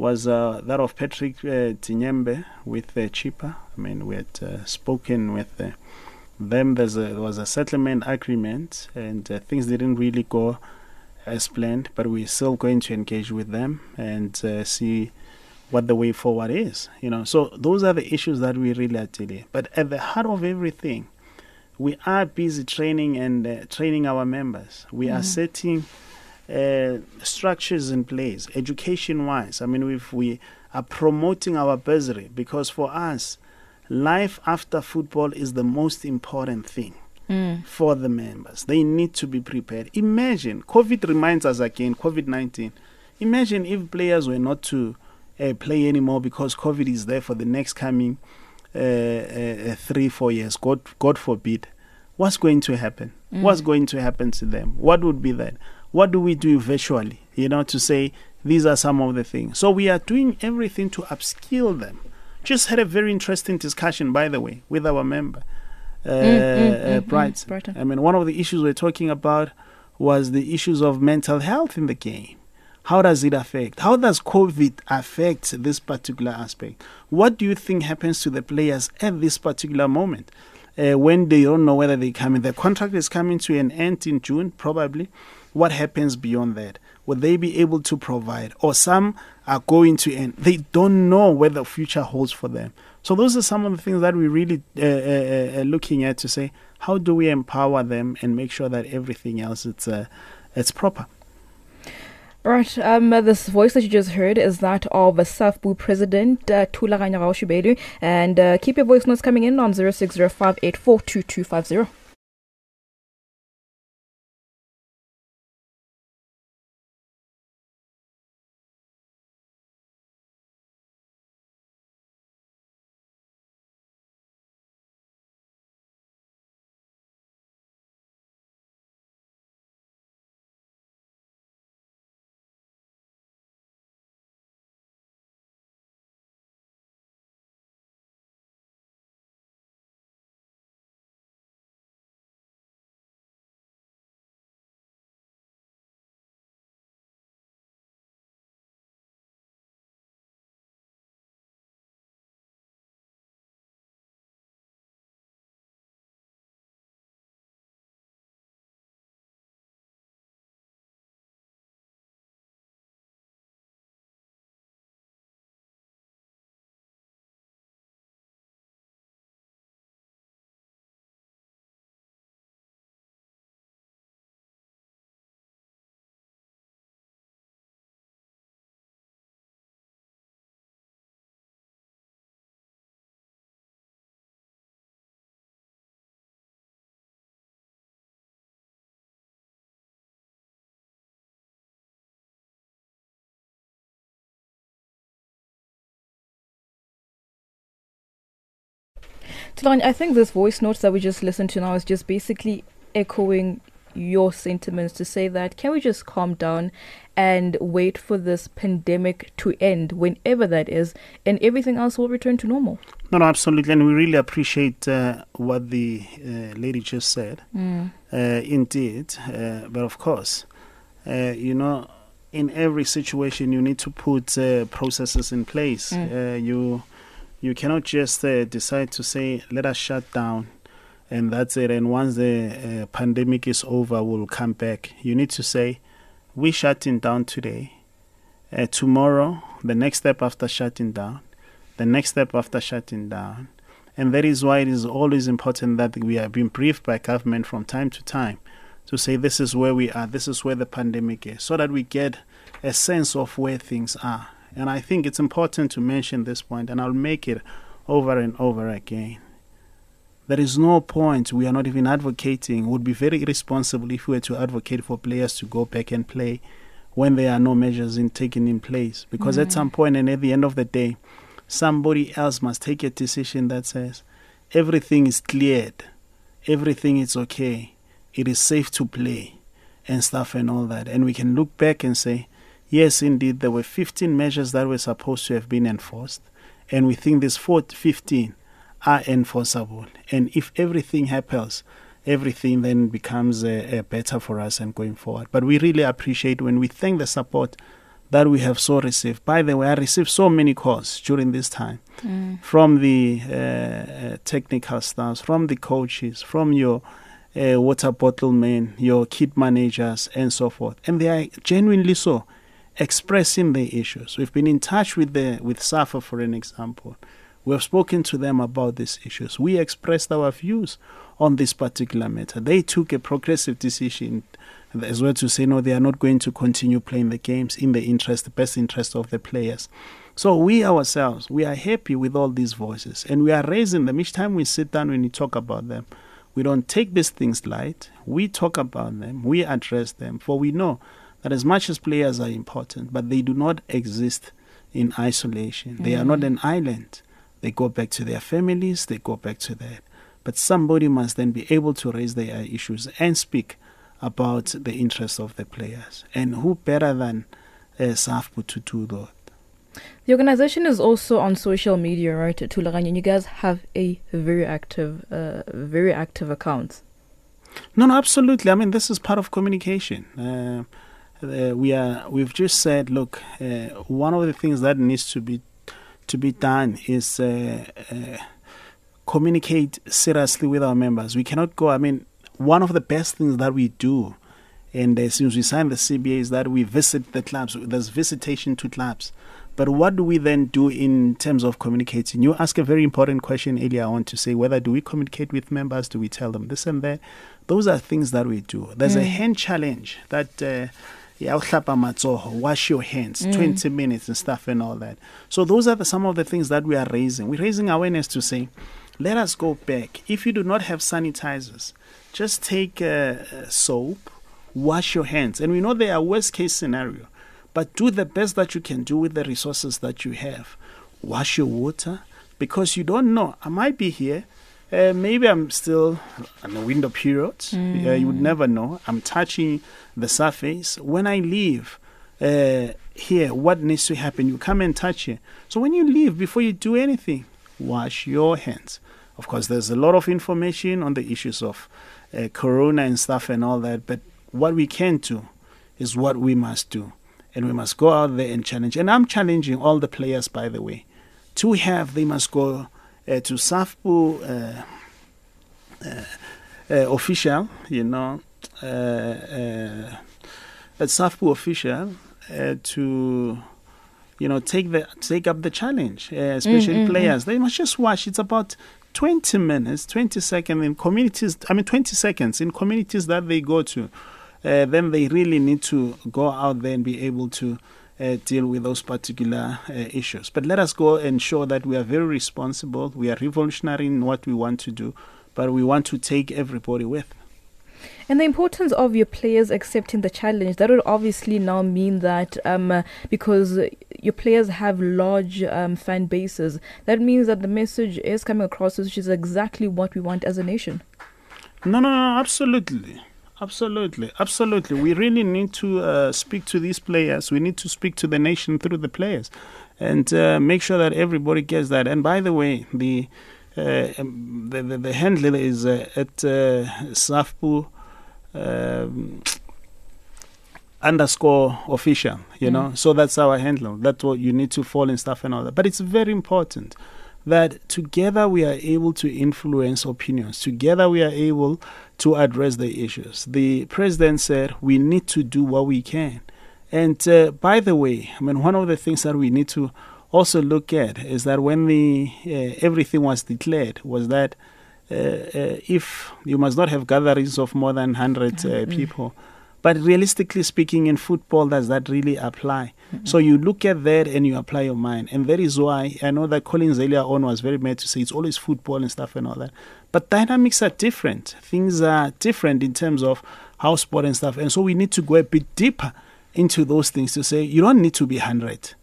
was uh, that of Patrick uh, Tinyembe with uh, Chippa. I mean, we had uh, spoken with uh, them. There's a, there was a settlement agreement, and uh, things didn't really go as planned. But we're still going to engage with them and uh, see what the way forward is. You know, so those are the issues that we really are dealing. But at the heart of everything, we are busy training and uh, training our members. We are setting uh, structures in place, education wise. I mean, if we are promoting our bursary because for us, life after football is the most important thing Mm. for the members. They need to be prepared. Imagine, COVID reminds us again, COVID 19. Imagine if players were not to uh, play anymore because COVID is there for the next coming uh, uh, three, four years. God, God forbid. What's going to happen? What's going to happen to them? What would be that? What do we do virtually? You know, to say these are some of the things. So we are doing everything to upskill them. Just had a very interesting discussion, by the way, with our member, uh, mm, mm, uh, mm, Brighton. Brighton. I mean, one of the issues we're talking about was the issues of mental health in the game. How does it affect? How does COVID affect this particular aspect? What do you think happens to the players at this particular moment uh, when they don't know whether they come in? The contract is coming to an end in June, probably. What happens beyond that? Will they be able to provide? Or some are going to end. They don't know where the future holds for them. So those are some of the things that we're really uh, uh, uh, looking at to say how do we empower them and make sure that everything else it's uh, it's proper. Right, um, uh, this voice that you just heard is that of uh, SAFPU President uh, Thulaganyo Gaoshobelwe. And uh, keep your voice notes coming in on 0605842250. Tulani, I think this voice note that we just listened to now is just basically echoing your sentiments to say that can we just calm down and wait for this pandemic to end whenever that is and everything else will return to normal no no absolutely and we really appreciate uh, what the uh, lady just said mm. uh, indeed uh, but of course uh, you know in every situation you need to put uh, processes in place Mm. you you cannot just decide to say let us shut down and that's it. And once the uh, pandemic is over, we'll come back. You need to say, we're shutting down today. Uh, tomorrow, the next step after shutting down, the next step after shutting down. And that is why it is always important that we are being briefed by government from time to time to say this is where we are, this is where the pandemic is, so that we get a sense of where things are. And I think it's important to mention this point, and I'll make it over and over again. There is no point, we are not even advocating, would be very irresponsible if we were to advocate for players to go back and play when there are no measures in taken in place. Because Mm. at some point and at the end of the day, somebody else must take a decision that says everything is cleared, everything is okay, it is safe to play, and stuff and all that. And we can look back and say, yes, indeed, there were 15 measures that were supposed to have been enforced, and we think these 4 15 are enforceable. And if everything happens, everything then becomes uh, better for us and going forward. But we really appreciate when we thank the support that we have so received. By the way, I received so many calls during this time Mm. from the uh, uh, technical staffs, from the coaches, from your uh, water bottle men, your kit managers, and so forth. And they are genuinely so expressing their issues. We've been in touch with the with SAFA, for an example. We have spoken to them about these issues. We expressed our views on this particular matter. They took a progressive decision as well to say no, they are not going to continue playing the games in the interest, the best interest of the players. So we ourselves, we are happy with all these voices, and we are raising them each time we sit down when we talk about them. We don't take these things light. We talk about them. We address them, for we know that as much as players are important, but they do not exist in isolation. They are not an island. They go back to their families. They go back to that. But somebody must then be able to raise their issues and speak about the interests of the players. And who better than uh, SAFPU to do that? The organization is also on social media, right? Thulaganyo, and you guys have a very active, uh, very active account. No, no, absolutely. I mean, this is part of communication. Uh, uh, we are. We've just said, look, uh, one of the things that needs to be to be done is uh, uh, communicate seriously with our members. We cannot go. I mean, one of the best things that we do, and uh, since we signed the CBA, is that we visit the clubs. There's visitation to clubs. But what do we then do in terms of communicating? You ask a very important question earlier on to say whether do we communicate with members, do we tell them this and that? Those are things that we do. There's a hand challenge that uh, yeah, uhlapa matsoho, wash your hands, 20 minutes and stuff and all that. So those are the, some of the things that we are raising. We're raising awareness to say, let us go back. If you do not have sanitizers, just take uh, soap, wash your hands. And we know they are worst case scenario, but do the best that you can do with the resources that you have. Wash your water because you don't know. I might be here. Uh, maybe I'm still in a window period. Uh, you would never know. I'm touching the surface. When I leave uh, here, what needs to happen? You come and touch it. So when you leave, before you do anything, wash your hands. Of course, there's a lot of information on the issues of uh, corona and stuff and all that, but what we can do is what we must do. And we must go out there and challenge. And I'm challenging all the players, by the way, to have, they must go to SAFPU uh, uh, uh, official, you know, uh, uh, at SAFPU official uh, to, you know, take the take up the challenge, uh, especially players. They must just watch. It's about 20 minutes, 20 seconds in communities. I mean, 20 seconds in communities that they go to. Uh, then they really need to go out there and be able to uh, deal with those particular uh, issues. But let us go and show that we are very responsible. We are revolutionary in what we want to do, but we want to take everybody with. And the importance of your players accepting the challenge, that would obviously now mean that um, because your players have large um, fan bases, that means that the message is coming across, which is exactly what we want as a nation. No, no, no, absolutely. Absolutely, absolutely. We really need to uh, speak to these players. We need to speak to the nation through the players, and uh, make sure that everybody gets that. And by the way, the uh, um, the, the, the handle is uh, at uh, SAFPU um, underscore official. You mm. know, so that's our handle. That's what you need to follow and stuff and all that. But it's very important that together we are able to influence opinions. Together we are able to address the issues. The president said we need to do what we can. And uh, by the way, I mean, one of the things that we need to also look at is that when the uh, everything was declared was that uh, uh if you must not have gatherings of more than 100 uh, mm-hmm. people, but realistically speaking, in football, does that really apply? So you look at that and you apply your mind. And that is why I know that Collins earlier on was very mad to say it's always football and stuff and all that. But dynamics are different. Things are different in terms of house sport and stuff. And so we need to go a bit deeper into those things to say you don't need to be 100.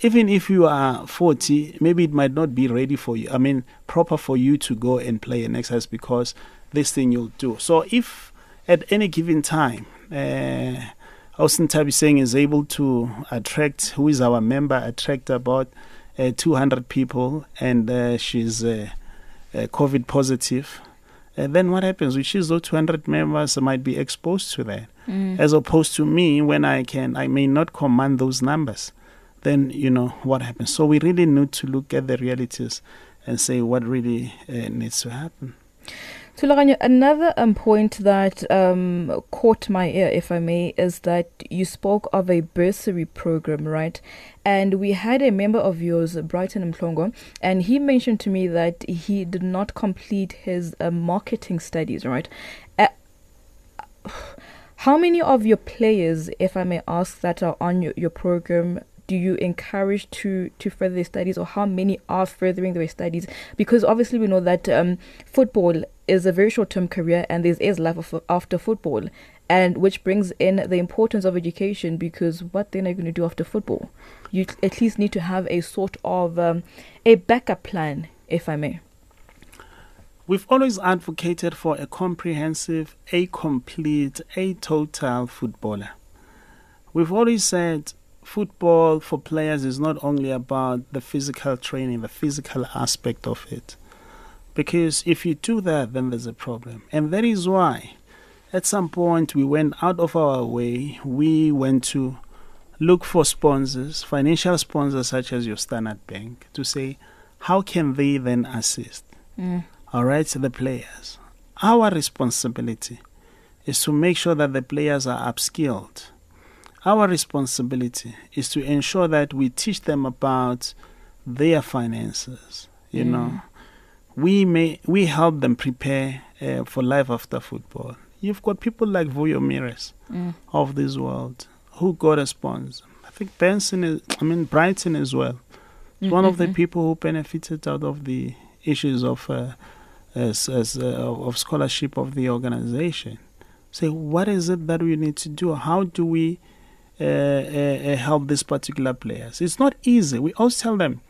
Even if you are 40, maybe it might not be ready for you. I mean, proper for you to go and play an exercise because this thing you'll do. So if at any given time, uh, Austin Tabi saying is able to attract, who is our member, attract about uh, 200 people, and uh, she's uh, uh COVID positive. And then what happens? Which is those 200 members might be exposed to that, mm. as opposed to me when I can, I may not command those numbers. Then you know what happens. So we really need to look at the realities and say what really uh, needs to happen. Thulaganyo, another um, point that um, caught my ear, if I may, is that you spoke of a bursary program, right? And we had a member of yours, Brighton Mhlongo, and he mentioned to me that he did not complete his uh, marketing studies, right? Uh, how many of your players, if I may ask, that are on your, your program do you encourage to to further their studies or how many are furthering their studies because obviously we know that um, football is a very short term career and there is life after football and which brings in the importance of education because what then are you going to do after football you at least need to have a sort of um, a backup plan if i may We've always advocated for a comprehensive, a complete, a total footballer. We've always said football for players is not only about the physical training, the physical aspect of it. Because if you do that, then there's a problem. And that is why at some point we went out of our way, we went to look for sponsors, financial sponsors such as your Standard Bank, to say, how can they then assist? Mm. All right, so the players. Our responsibility is to make sure that the players are upskilled our responsibility is to ensure that we teach them about their finances. You mm. know, we may we help them prepare uh, for life after football. You've got people like Vuyo Mires mm. of this world who got a sponsor. I think Benson is, I mean Brighton as well. Mm-hmm. One of the mm-hmm. people who benefited out of the issues of uh, as, as, uh, of scholarship of the organization. Say, what is it that we need to do? How do we uh, uh, uh, help these particular players. It's not easy. We always tell them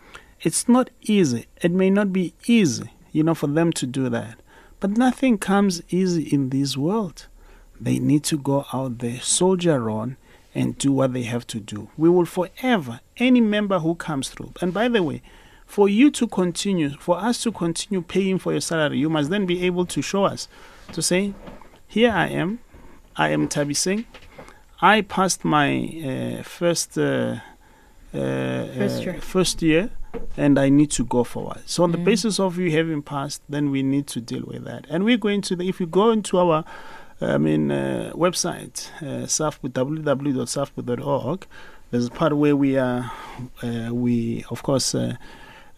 it's not easy. It may not be easy, you know, for them to do that. But nothing comes easy in this world. They need to go out there, soldier on, and do what they have to do. We will forever, any member who comes through. And by the way, for you to continue, for us to continue paying for your salary, you must then be able to show us, to say, here I am, I am Tabi Singh, I passed my uh, first uh, uh, first, year. first year and I need to go forward. So on mm. the basis of you having passed, then we need to deal with that. And we're going to the, if you go into our I mean uh, website uh, www.safpu.org, there's a part where we are uh, we of course uh,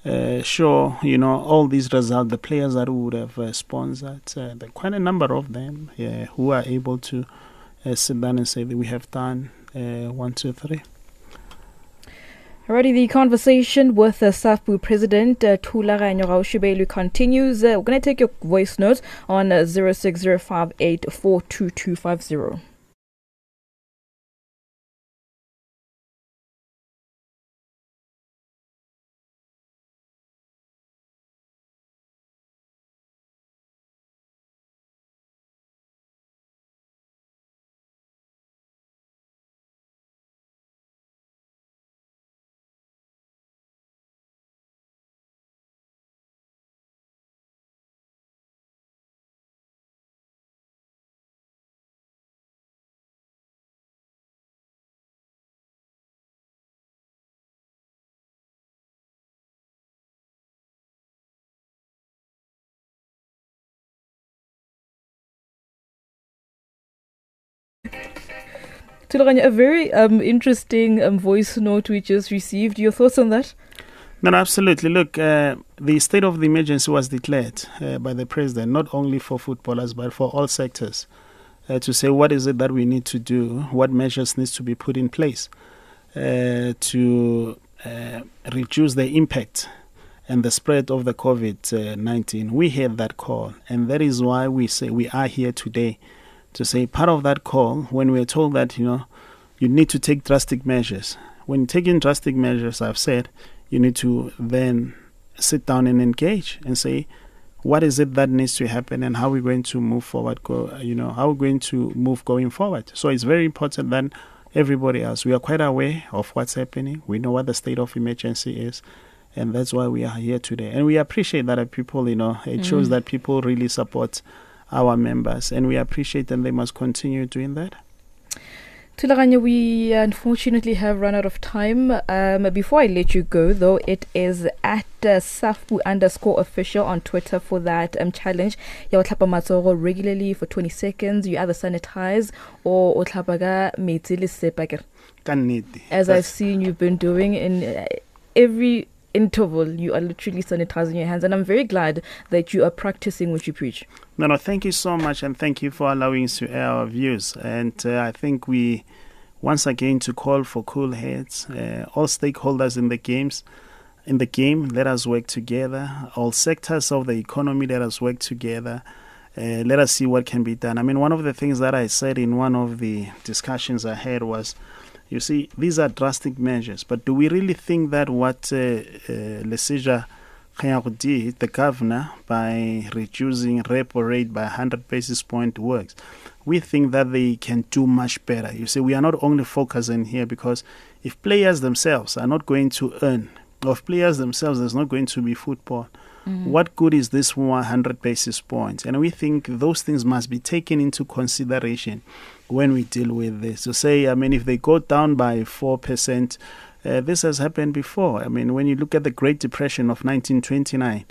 uh, show you know all these results, the players that would have uh, sponsored, uh, there are quite a number of them yeah, who are able to uh, sit down and say that we have done uh, one, two, three. Alrighty, the conversation with uh, SAFPU President uh, Gaoshobelwe continues. Uh, we're going to take your voice notes on uh, 0605842250. Thulaganyo, a very um, interesting um, voice note we just received. Your thoughts on that? No, absolutely. Look, uh, the state of the emergency was declared uh, by the president, not only for footballers, but for all sectors, uh, to say what is it that we need to do, what measures needs to be put in place uh, to uh, reduce the impact and the spread of the COVID-19. We heard that call, and that is why we say we are here today to say part of that call when we are told that you know you need to take drastic measures. When taking drastic measures, I've said you need to then sit down and engage and say what is it that needs to happen and how we're going to move forward. Go, you know, how we're going to move going forward. So it's very important that everybody else we are quite aware of what's happening. We know what the state of emergency is. And that's why we are here today. And we appreciate that people, you know, it mm. shows that people really support our members, and we appreciate them. they must continue doing that. Thulaganyo, we unfortunately have run out of time. Um, before I let you go, though, it is at uh, SAFPU underscore official on Twitter for that um, challenge. Ya tlhapa matsogo regularly for 20 seconds. You either sanitize or o tlhapa metsi le sepa As I've seen you've been doing in uh, every interval, you are literally sanitizing your hands. And I'm very glad that you are practicing what you preach. No, no, thank you so much. And thank you for allowing us to air our views. And uh, I think we, once again, to call for cool heads, uh, all stakeholders in the games. In the game, let us work together. All sectors of the economy, let us work together. Uh, let us see what can be done. I mean, one of the things that I said in one of the discussions I had was you see, these are drastic measures, but do we really think that what uh, uh, Lesetja did, the governor, by reducing repo rate by 100 basis point works? We think that they can do much better. You see, we are not only focusing here because if players themselves are not going to earn, if players themselves, there's not going to be football, Mm-hmm. What good is this 100 basis points? And we think those things must be taken into consideration when we deal with this. So, say, I mean, if they go down by 4%, uh, this has happened before. I mean, when you look at the Great Depression of 1929,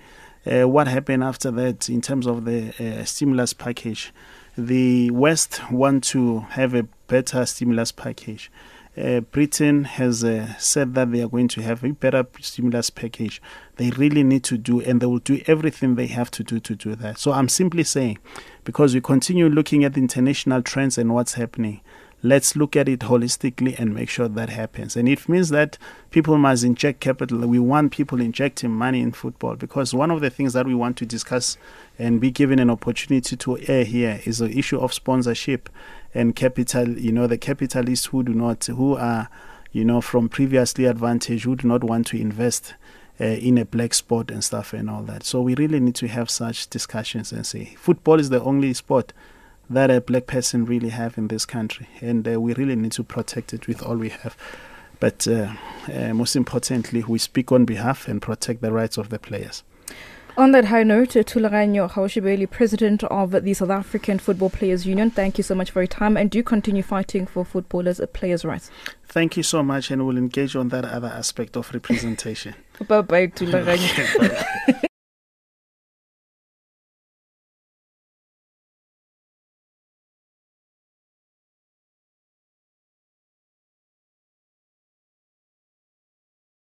uh, what happened after that in terms of the uh, stimulus package? The West want to have a better stimulus package. Uh, Britain has uh, said that they are going to have a better stimulus package. They really need to do, and they will do everything they have to do to do that. So I'm simply saying, because we continue looking at international trends and what's happening, let's look at it holistically and make sure that happens. And it means that people must inject capital. We want people injecting money in football because one of the things that we want to discuss and be given an opportunity to air here is the issue of sponsorship and capital. You know, the capitalists who do not, who are, you know, from previously advantage, who do not want to invest. Uh, in a black sport and stuff and all that. So we really need to have such discussions and say football is the only sport that a black person really have in this country, and uh, we really need to protect it with all we have. But uh, uh, most importantly, we speak on behalf and protect the rights of the players. On that high note, Thulaganyo Gaoshobelwe, President of the South African Football Players Union, thank you so much for your time and do continue fighting for footballers' players' rights. Thank you so much, and we'll engage on that other aspect of representation. bye bye, Thulaganyo.